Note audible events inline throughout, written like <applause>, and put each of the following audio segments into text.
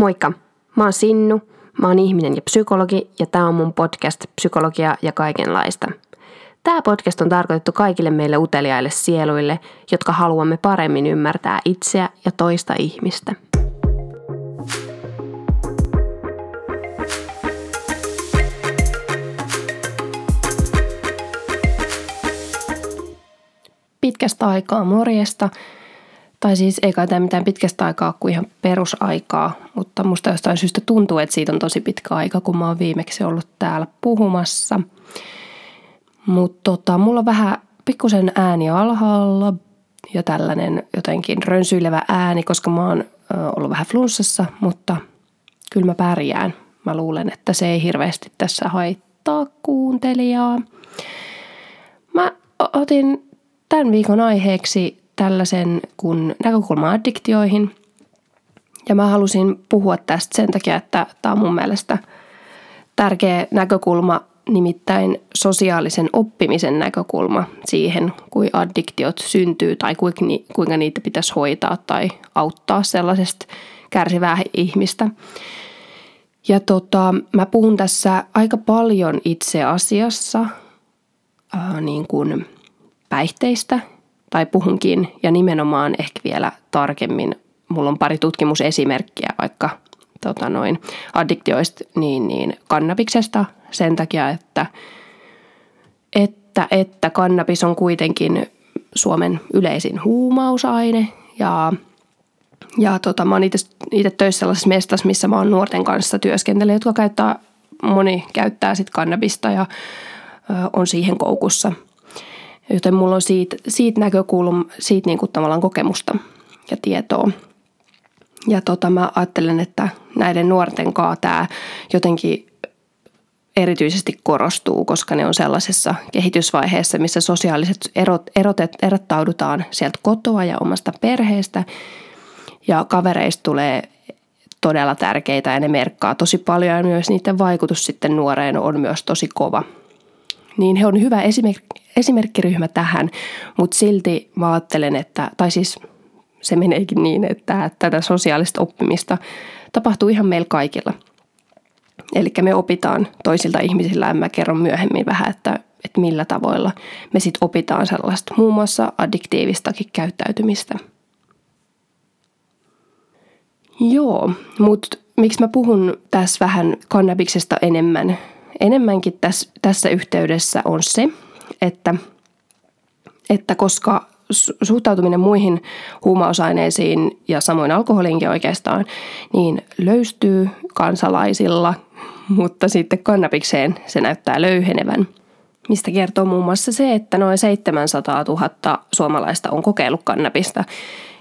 Moikka! Mä oon Sinnu, mä oon ihminen ja psykologi ja tää on mun podcast Psykologia ja kaikenlaista. Tämä podcast on tarkoitettu kaikille meille uteliaille sieluille, jotka haluamme paremmin ymmärtää itseä ja toista ihmistä. Pitkästä aikaa morjesta tai siis ei kai tämä mitään pitkästä aikaa kuin ihan perusaikaa, mutta musta jostain syystä tuntuu, että siitä on tosi pitkä aika, kun mä oon viimeksi ollut täällä puhumassa. Mutta tota, mulla on vähän pikkusen ääni alhaalla ja tällainen jotenkin rönsyilevä ääni, koska mä oon ollut vähän flunssassa, mutta kyllä mä pärjään. Mä luulen, että se ei hirveästi tässä haittaa kuuntelijaa. Mä otin tämän viikon aiheeksi tällaisen kuin näkökulma addiktioihin. Ja mä halusin puhua tästä sen takia, että tämä on mun mielestä tärkeä näkökulma, nimittäin sosiaalisen oppimisen näkökulma siihen, kuin addiktiot syntyy tai kuinka niitä pitäisi hoitaa tai auttaa sellaisesta kärsivää ihmistä. Ja tota, mä puhun tässä aika paljon itse asiassa ää, niin kuin päihteistä tai puhunkin ja nimenomaan ehkä vielä tarkemmin. Mulla on pari tutkimusesimerkkiä vaikka tota noin, addiktioista, niin, niin kannabiksesta sen takia, että, että, että kannabis on kuitenkin Suomen yleisin huumausaine ja ja tota, mä oon itse töissä sellaisessa mestassa, missä mä oon nuorten kanssa työskentelen, jotka käyttää, moni käyttää sitten kannabista ja ö, on siihen koukussa – Joten mulla on siitä, siitä näkökulma, siitä niin kuin tavallaan kokemusta ja tietoa. Ja tota, mä ajattelen, että näiden nuorten kanssa tämä jotenkin erityisesti korostuu, koska ne on sellaisessa kehitysvaiheessa, missä sosiaaliset erot, erot erottaudutaan sieltä kotoa ja omasta perheestä. Ja kavereista tulee todella tärkeitä ja ne merkkaa tosi paljon ja myös niiden vaikutus sitten nuoreen on myös tosi kova. Niin he on hyvä esimerkki, esimerkkiryhmä tähän, mutta silti mä ajattelen, että, tai siis se meneekin niin, että tätä sosiaalista oppimista tapahtuu ihan meillä kaikilla. Eli me opitaan toisilta ihmisillä, ja mä kerron myöhemmin vähän, että, että millä tavoilla me sitten opitaan sellaista muun muassa addiktiivistakin käyttäytymistä. Joo, mutta miksi mä puhun tässä vähän kannabiksesta enemmän, enemmänkin tässä, yhteydessä on se, että, että koska suhtautuminen muihin huumausaineisiin ja samoin alkoholiinkin oikeastaan, niin löystyy kansalaisilla, mutta sitten kannabikseen se näyttää löyhenevän. Mistä kertoo muun muassa se, että noin 700 000 suomalaista on kokeillut kannabista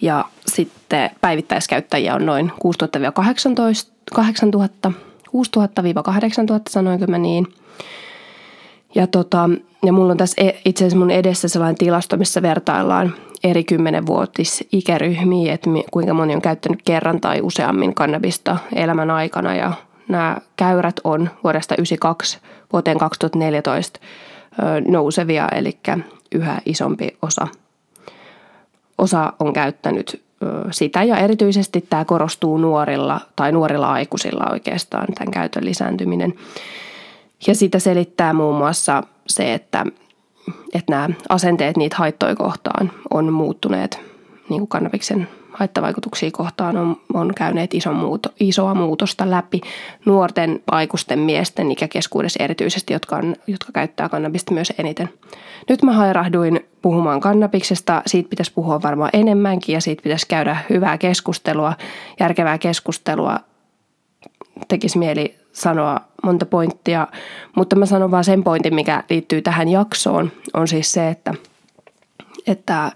ja sitten päivittäiskäyttäjiä on noin 6000-8000, 6000-8000 sanoinko mä niin – ja, tota, ja mulla on tässä e, itse asiassa mun edessä sellainen tilasto, missä vertaillaan eri kymmenenvuotis ikäryhmiä, että kuinka moni on käyttänyt kerran tai useammin kannabista elämän aikana. Ja nämä käyrät on vuodesta 1992 vuoteen 2014 nousevia, eli yhä isompi osa, osa on käyttänyt sitä ja erityisesti tämä korostuu nuorilla tai nuorilla aikuisilla oikeastaan tämän käytön lisääntyminen. Ja sitä selittää muun muassa se, että, että nämä asenteet niitä haittoja kohtaan on muuttuneet, niin kuin kannabiksen haittavaikutuksia kohtaan on, on käyneet ison muuto, isoa muutosta läpi nuorten aikuisten miesten ikäkeskuudessa erityisesti, jotka, on, jotka käyttää kannabista myös eniten. Nyt mä hairahduin puhumaan kannabiksesta, siitä pitäisi puhua varmaan enemmänkin ja siitä pitäisi käydä hyvää keskustelua, järkevää keskustelua. Tekisi mieli sanoa monta pointtia, mutta mä sanon vaan sen pointin, mikä liittyy tähän jaksoon, on siis se, että, että,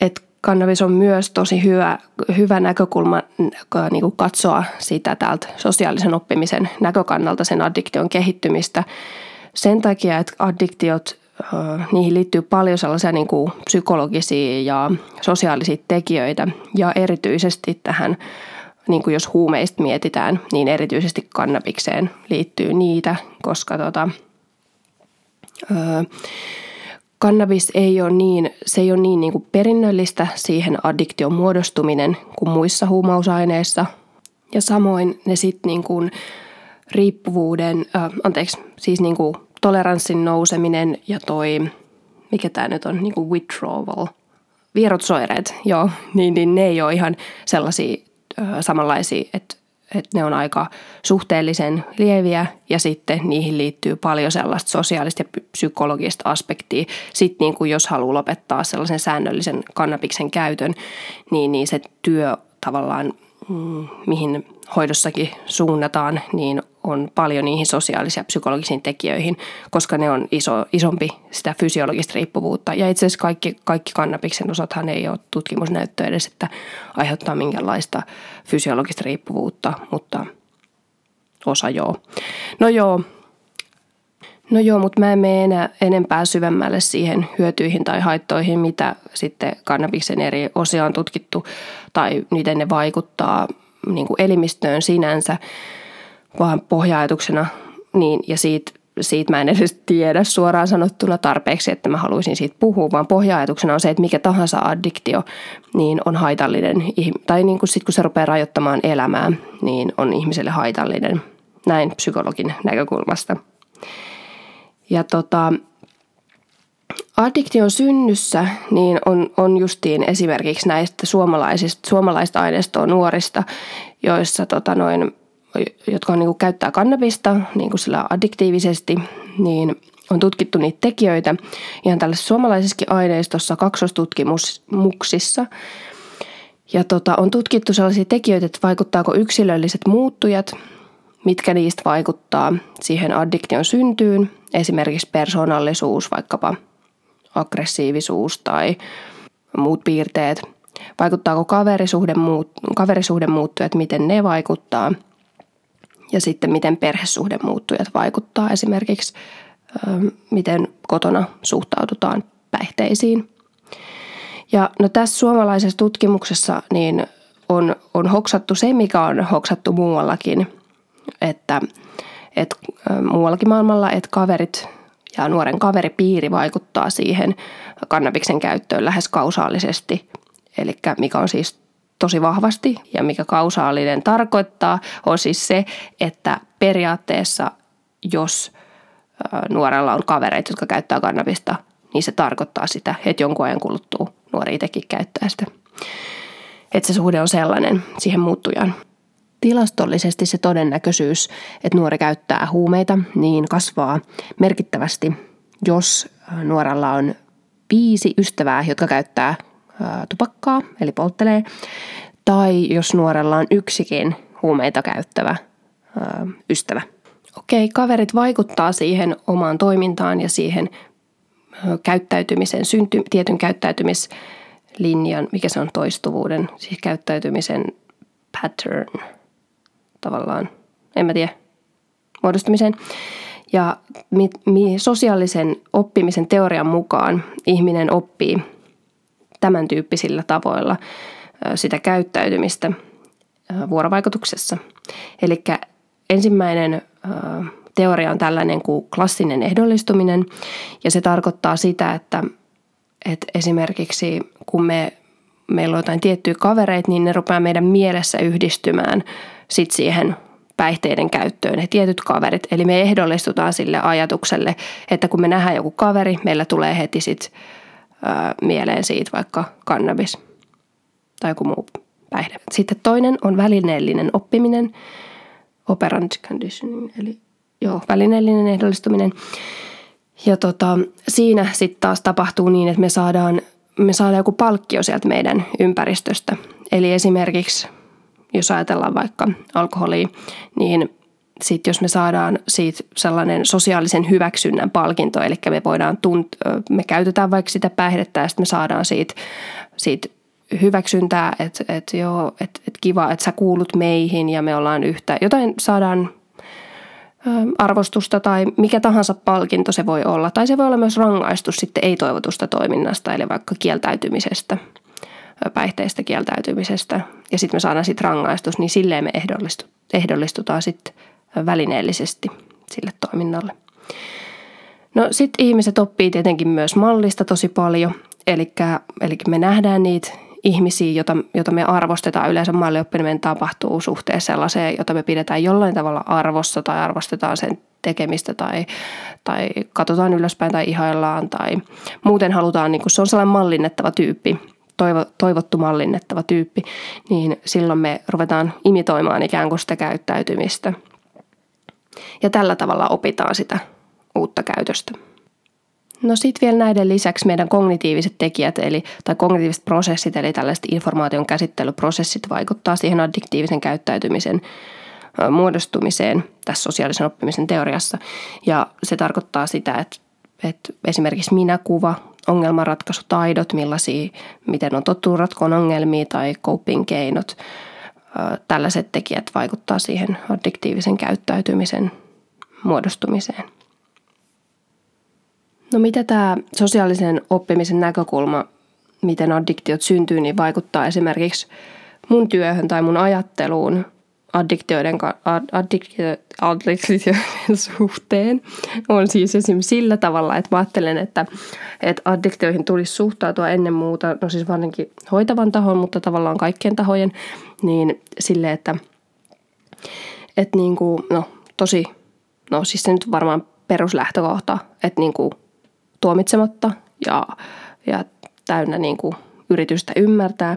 että kannabis on myös tosi hyvä, hyvä näkökulma niin kuin katsoa sitä täältä sosiaalisen oppimisen näkökannalta sen addiktion kehittymistä. Sen takia, että addiktiot, niihin liittyy paljon sellaisia niin kuin psykologisia ja sosiaalisia tekijöitä ja erityisesti tähän niin kuin jos huumeista mietitään, niin erityisesti kannabikseen liittyy niitä, koska tota, öö, kannabis ei ole niin, se ei ole niin, niin kuin perinnöllistä siihen addiktion muodostuminen kuin muissa huumausaineissa. Ja samoin ne sitten niin kuin riippuvuuden, äh, anteeksi, siis niin kuin toleranssin nouseminen ja toi, mikä tämä nyt on, niin kuin withdrawal, vierotsoireet, joo, niin, niin ne ei ole ihan sellaisia äh, samanlaisia, että että ne on aika suhteellisen lieviä ja sitten niihin liittyy paljon sellaista sosiaalista ja psykologista aspektia. Sitten niin kuin jos haluaa lopettaa sellaisen säännöllisen kannabiksen käytön, niin, niin se työ tavallaan, mm, mihin hoidossakin suunnataan, niin on paljon niihin sosiaalisiin ja psykologisiin tekijöihin, koska ne on iso, isompi sitä fysiologista riippuvuutta. Ja itse asiassa kaikki, kaikki kannabiksen osathan ei ole tutkimusnäyttöä edes, että aiheuttaa minkälaista fysiologista riippuvuutta, mutta osa joo. No joo, No joo, mutta mä en mene enää enempää syvemmälle siihen hyötyihin tai haittoihin, mitä sitten kannabiksen eri osia on tutkittu tai miten ne vaikuttaa niin kuin elimistöön sinänsä, vaan pohjaajatuksena niin, ja siitä, siitä mä en edes tiedä suoraan sanottuna tarpeeksi, että mä haluaisin siitä puhua, vaan pohjaajatuksena on se, että mikä tahansa addiktio niin on haitallinen, tai niin kuin sit kun se rupeaa rajoittamaan elämää, niin on ihmiselle haitallinen, näin psykologin näkökulmasta. Ja tota, Addiktion synnyssä niin on, on justiin esimerkiksi näistä suomalaisista, suomalaista aineistoa nuorista, joissa tota noin, jotka on, niin kuin, käyttää kannabista niin kuin sillä addiktiivisesti, niin on tutkittu niitä tekijöitä ihan tällaisessa suomalaisessakin aineistossa kaksostutkimuksissa. Ja tota, on tutkittu sellaisia tekijöitä, että vaikuttaako yksilölliset muuttujat, mitkä niistä vaikuttaa siihen addiktion syntyyn, esimerkiksi persoonallisuus vaikkapa – aggressiivisuus tai muut piirteet. Vaikuttaako kaverisuhde, muut, kaverisuhde muuttujat, miten ne vaikuttaa. Ja sitten miten perhesuhde muuttujat vaikuttaa esimerkiksi, miten kotona suhtaudutaan päihteisiin. Ja no tässä suomalaisessa tutkimuksessa niin on, on hoksattu se, mikä on hoksattu muuallakin, että, että muuallakin maailmalla, että kaverit ja nuoren kaveripiiri vaikuttaa siihen kannabiksen käyttöön lähes kausaalisesti. Eli mikä on siis tosi vahvasti ja mikä kausaalinen tarkoittaa, on siis se, että periaatteessa jos nuorella on kavereita, jotka käyttää kannabista, niin se tarkoittaa sitä, että jonkun ajan kuluttua nuori itsekin käyttää sitä. Että se suhde on sellainen siihen muuttujaan. Tilastollisesti se todennäköisyys, että nuori käyttää huumeita, niin kasvaa merkittävästi, jos nuorella on viisi ystävää, jotka käyttää tupakkaa, eli polttelee, tai jos nuorella on yksikin huumeita käyttävä ystävä. Okei, kaverit vaikuttaa siihen omaan toimintaan ja siihen käyttäytymisen, synty, tietyn käyttäytymislinjan, mikä se on toistuvuuden, siis käyttäytymisen pattern – tavallaan, en mä tiedä, muodostumiseen. Ja mi, mi, sosiaalisen oppimisen teorian mukaan ihminen oppii tämän tyyppisillä tavoilla sitä käyttäytymistä vuorovaikutuksessa. Eli ensimmäinen teoria on tällainen kuin klassinen ehdollistuminen, ja se tarkoittaa sitä, että, että esimerkiksi kun me, meillä on jotain tiettyjä kavereita, niin ne rupeaa meidän mielessä yhdistymään – sit siihen päihteiden käyttöön, ne tietyt kaverit. Eli me ehdollistutaan sille ajatukselle, että kun me nähdään joku kaveri, meillä tulee heti sit, ää, mieleen siitä vaikka kannabis tai joku muu päihde. Sitten toinen on välineellinen oppiminen, operant conditioning, eli joo, välineellinen ehdollistuminen. Ja tota, siinä sitten taas tapahtuu niin, että me saadaan, me saadaan joku palkkio sieltä meidän ympäristöstä. Eli esimerkiksi jos ajatellaan vaikka alkoholia, niin sitten jos me saadaan siitä sellainen sosiaalisen hyväksynnän palkinto, eli me voidaan tunt, me käytetään vaikka sitä päihdettä ja sitten me saadaan siitä, siitä hyväksyntää, että et joo, että et kiva, että sä kuulut meihin ja me ollaan yhtä. Jotain saadaan arvostusta tai mikä tahansa palkinto se voi olla. Tai se voi olla myös rangaistus sitten ei-toivotusta toiminnasta, eli vaikka kieltäytymisestä – päihteistä kieltäytymisestä ja sitten me saadaan sitten rangaistus, niin silleen me ehdollistu, ehdollistutaan sitten välineellisesti sille toiminnalle. No sitten ihmiset oppii tietenkin myös mallista tosi paljon, eli, eli me nähdään niitä ihmisiä, jota, jota me arvostetaan. Yleensä mallioppiminen tapahtuu suhteessa sellaiseen, jota me pidetään jollain tavalla arvossa tai arvostetaan sen tekemistä tai, tai katsotaan ylöspäin tai ihaillaan tai muuten halutaan, niin kun se on sellainen mallinnettava tyyppi, toivo, toivottu mallinnettava tyyppi, niin silloin me ruvetaan imitoimaan ikään kuin sitä käyttäytymistä. Ja tällä tavalla opitaan sitä uutta käytöstä. No sitten vielä näiden lisäksi meidän kognitiiviset tekijät, eli, tai kognitiiviset prosessit, eli tällaiset informaation käsittelyprosessit vaikuttaa siihen addiktiivisen käyttäytymisen muodostumiseen tässä sosiaalisen oppimisen teoriassa. Ja se tarkoittaa sitä, että, että esimerkiksi minäkuva, ongelmanratkaisutaidot, millaisia, miten on tottunut ratkoon ongelmia tai coping-keinot, tällaiset tekijät vaikuttaa siihen addiktiivisen käyttäytymisen muodostumiseen. No mitä tämä sosiaalisen oppimisen näkökulma, miten addiktiot syntyy, niin vaikuttaa esimerkiksi mun työhön tai mun ajatteluun addiktioiden, addiktio, addiktioiden <laughs> suhteen on siis esimerkiksi sillä tavalla, että mä ajattelen, että, että addiktioihin tulisi suhtautua ennen muuta, no siis varsinkin hoitavan tahon, mutta tavallaan kaikkien tahojen, niin sille, että, että niin kuin, no tosi, no siis se nyt varmaan peruslähtökohta, että niin kuin tuomitsematta ja, ja täynnä niin kuin yritystä ymmärtää,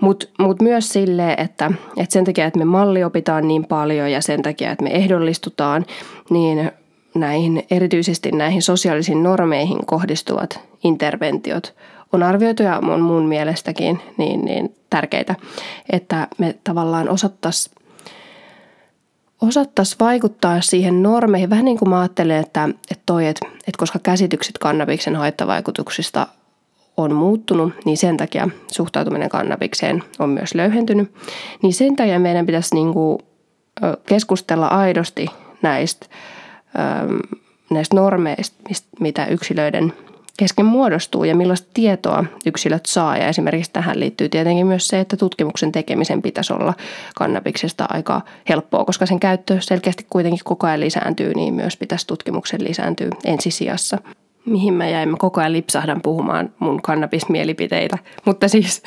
mutta mut myös sille, että, että sen takia, että me malliopitaan niin paljon ja sen takia, että me ehdollistutaan, niin näihin, erityisesti näihin sosiaalisiin normeihin kohdistuvat interventiot on arvioitu ja on mun mielestäkin niin, niin tärkeitä, että me tavallaan osattaisiin osattaisi vaikuttaa siihen normeihin. Vähän niin kuin mä ajattelen, että, että, toi, että, että koska käsitykset kannabiksen haittavaikutuksista on muuttunut, niin sen takia suhtautuminen kannabikseen on myös löyhentynyt. Niin sen takia meidän pitäisi niin kuin keskustella aidosti näistä, näistä normeista, mitä yksilöiden kesken muodostuu ja millaista tietoa yksilöt saa. Ja esimerkiksi tähän liittyy tietenkin myös se, että tutkimuksen tekemisen pitäisi olla kannabiksesta aika helppoa, koska sen käyttö selkeästi kuitenkin koko ajan lisääntyy, niin myös pitäisi tutkimuksen lisääntyä ensisijassa. Mihin mä jäin, mä koko ajan lipsahdan puhumaan mun kannabismielipiteitä, mutta siis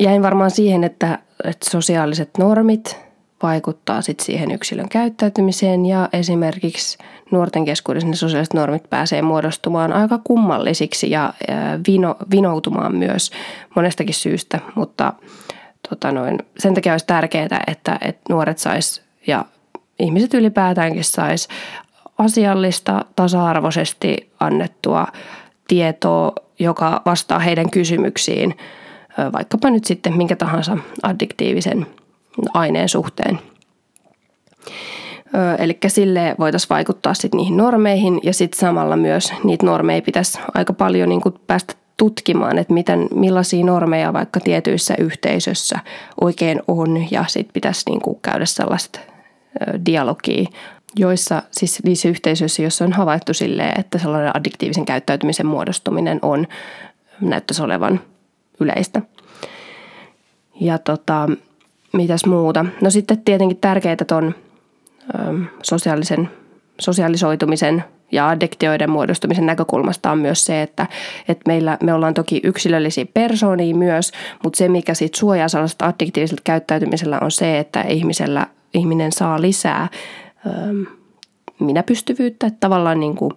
jäin varmaan siihen, että, että sosiaaliset normit – vaikuttaa sit siihen yksilön käyttäytymiseen ja esimerkiksi nuorten keskuudessa ne sosiaaliset normit pääsee muodostumaan aika kummallisiksi ja vino, vinoutumaan myös monestakin syystä, mutta tota noin, sen takia olisi tärkeää, että, että nuoret sais ja ihmiset ylipäätäänkin sais asiallista, tasa-arvoisesti annettua tietoa, joka vastaa heidän kysymyksiin, vaikkapa nyt sitten minkä tahansa addiktiivisen aineen suhteen. Eli sille voitaisiin vaikuttaa sit niihin normeihin ja sitten samalla myös niitä normeja pitäisi aika paljon niin päästä tutkimaan, että miten, millaisia normeja vaikka tietyissä yhteisöissä oikein on ja sitten pitäisi niin kuin käydä sellaista dialogia, joissa siis niissä yhteisöissä, joissa on havaittu silleen, että sellainen addiktiivisen käyttäytymisen muodostuminen on näyttäisi olevan yleistä. Ja tota, mitäs muuta? No sitten tietenkin tärkeää tuon sosiaalisen, sosiaalisoitumisen ja addiktioiden muodostumisen näkökulmasta on myös se, että, että meillä, me ollaan toki yksilöllisiä persoonia myös, mutta se mikä siitä suojaa sellaista addiktiiviselta käyttäytymisellä on se, että ihmisellä, ihminen saa lisää minäpystyvyyttä, että tavallaan niin kuin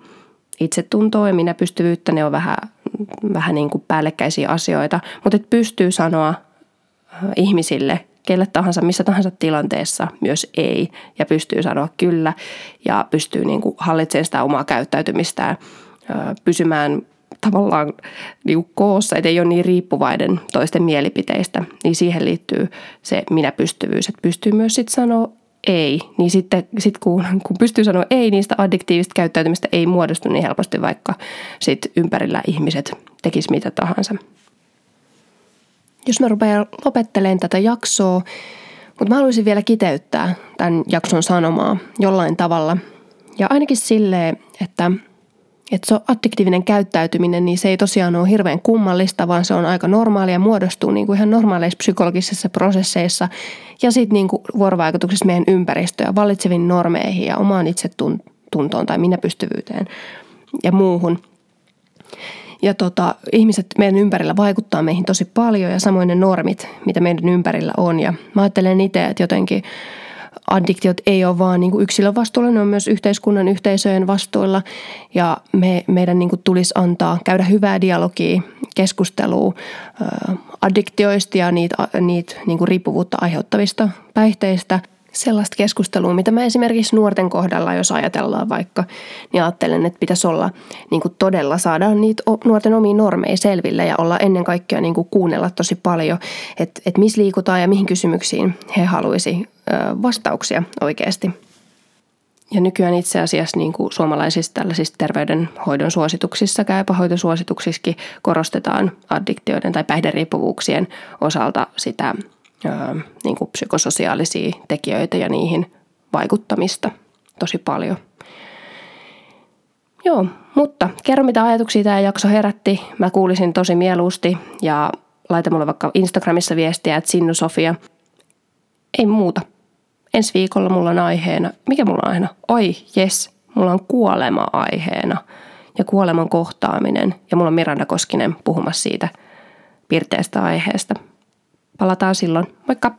itsetuntoa ja minäpystyvyyttä, ne on vähän, vähän niin kuin päällekkäisiä asioita, mutta että pystyy sanoa ihmisille kelle tahansa, missä tahansa tilanteessa myös ei ja pystyy sanoa kyllä ja pystyy niin kuin hallitsemaan sitä omaa käyttäytymistään, pysymään tavallaan niin koossa, ettei ole niin riippuvainen toisten mielipiteistä, niin siihen liittyy se minä-pystyvyys, että pystyy myös sitten sanoa ei, niin sitten sit kun, kun pystyy sanoa ei, sitä addiktiivista käyttäytymistä ei muodostu niin helposti, vaikka sitten ympärillä ihmiset tekis mitä tahansa jos mä rupean lopettelemaan tätä jaksoa, mutta mä haluaisin vielä kiteyttää tämän jakson sanomaa jollain tavalla. Ja ainakin silleen, että, että se addiktiivinen käyttäytyminen, niin se ei tosiaan ole hirveän kummallista, vaan se on aika normaalia ja muodostuu niin kuin ihan normaaleissa psykologisissa prosesseissa ja sitten niin kuin vuorovaikutuksessa meidän ympäristöön, vallitseviin normeihin ja omaan itsetuntoon tai minäpystyvyyteen ja muuhun. Ja tota, ihmiset meidän ympärillä vaikuttaa meihin tosi paljon ja samoin ne normit, mitä meidän ympärillä on. Ja mä ajattelen itse, että jotenkin addiktiot ei ole vaan niin kuin yksilön vastuulla, ne on myös yhteiskunnan yhteisöjen vastuilla. Ja me, meidän niin kuin tulisi antaa, käydä hyvää dialogia, keskustelua addiktioista ja niitä, niitä niin kuin riippuvuutta aiheuttavista päihteistä – sellaista keskustelua, mitä mä esimerkiksi nuorten kohdalla, jos ajatellaan vaikka, niin ajattelen, että pitäisi olla niin kuin todella saada niitä nuorten omiin normeja selville ja olla ennen kaikkea niin kuin kuunnella tosi paljon, että, että missä liikutaan ja mihin kysymyksiin he haluaisi vastauksia oikeasti. Ja nykyään itse asiassa niin kuin suomalaisissa tällaisissa terveydenhoidon suosituksissa, käypähoitosuosituksissakin korostetaan addiktioiden tai päihderiippuvuuksien osalta sitä niin kuin psykososiaalisia tekijöitä ja niihin vaikuttamista tosi paljon. Joo, mutta kerro mitä ajatuksia tämä jakso herätti. Mä kuulisin tosi mieluusti ja laita mulle vaikka Instagramissa viestiä, että Sinnu Sofia. Ei muuta. Ensi viikolla mulla on aiheena, mikä mulla on aiheena? Oi, yes, mulla on kuolema aiheena ja kuoleman kohtaaminen. Ja mulla on Miranda Koskinen puhumassa siitä pirteästä aiheesta. Palataan silloin. Moikka!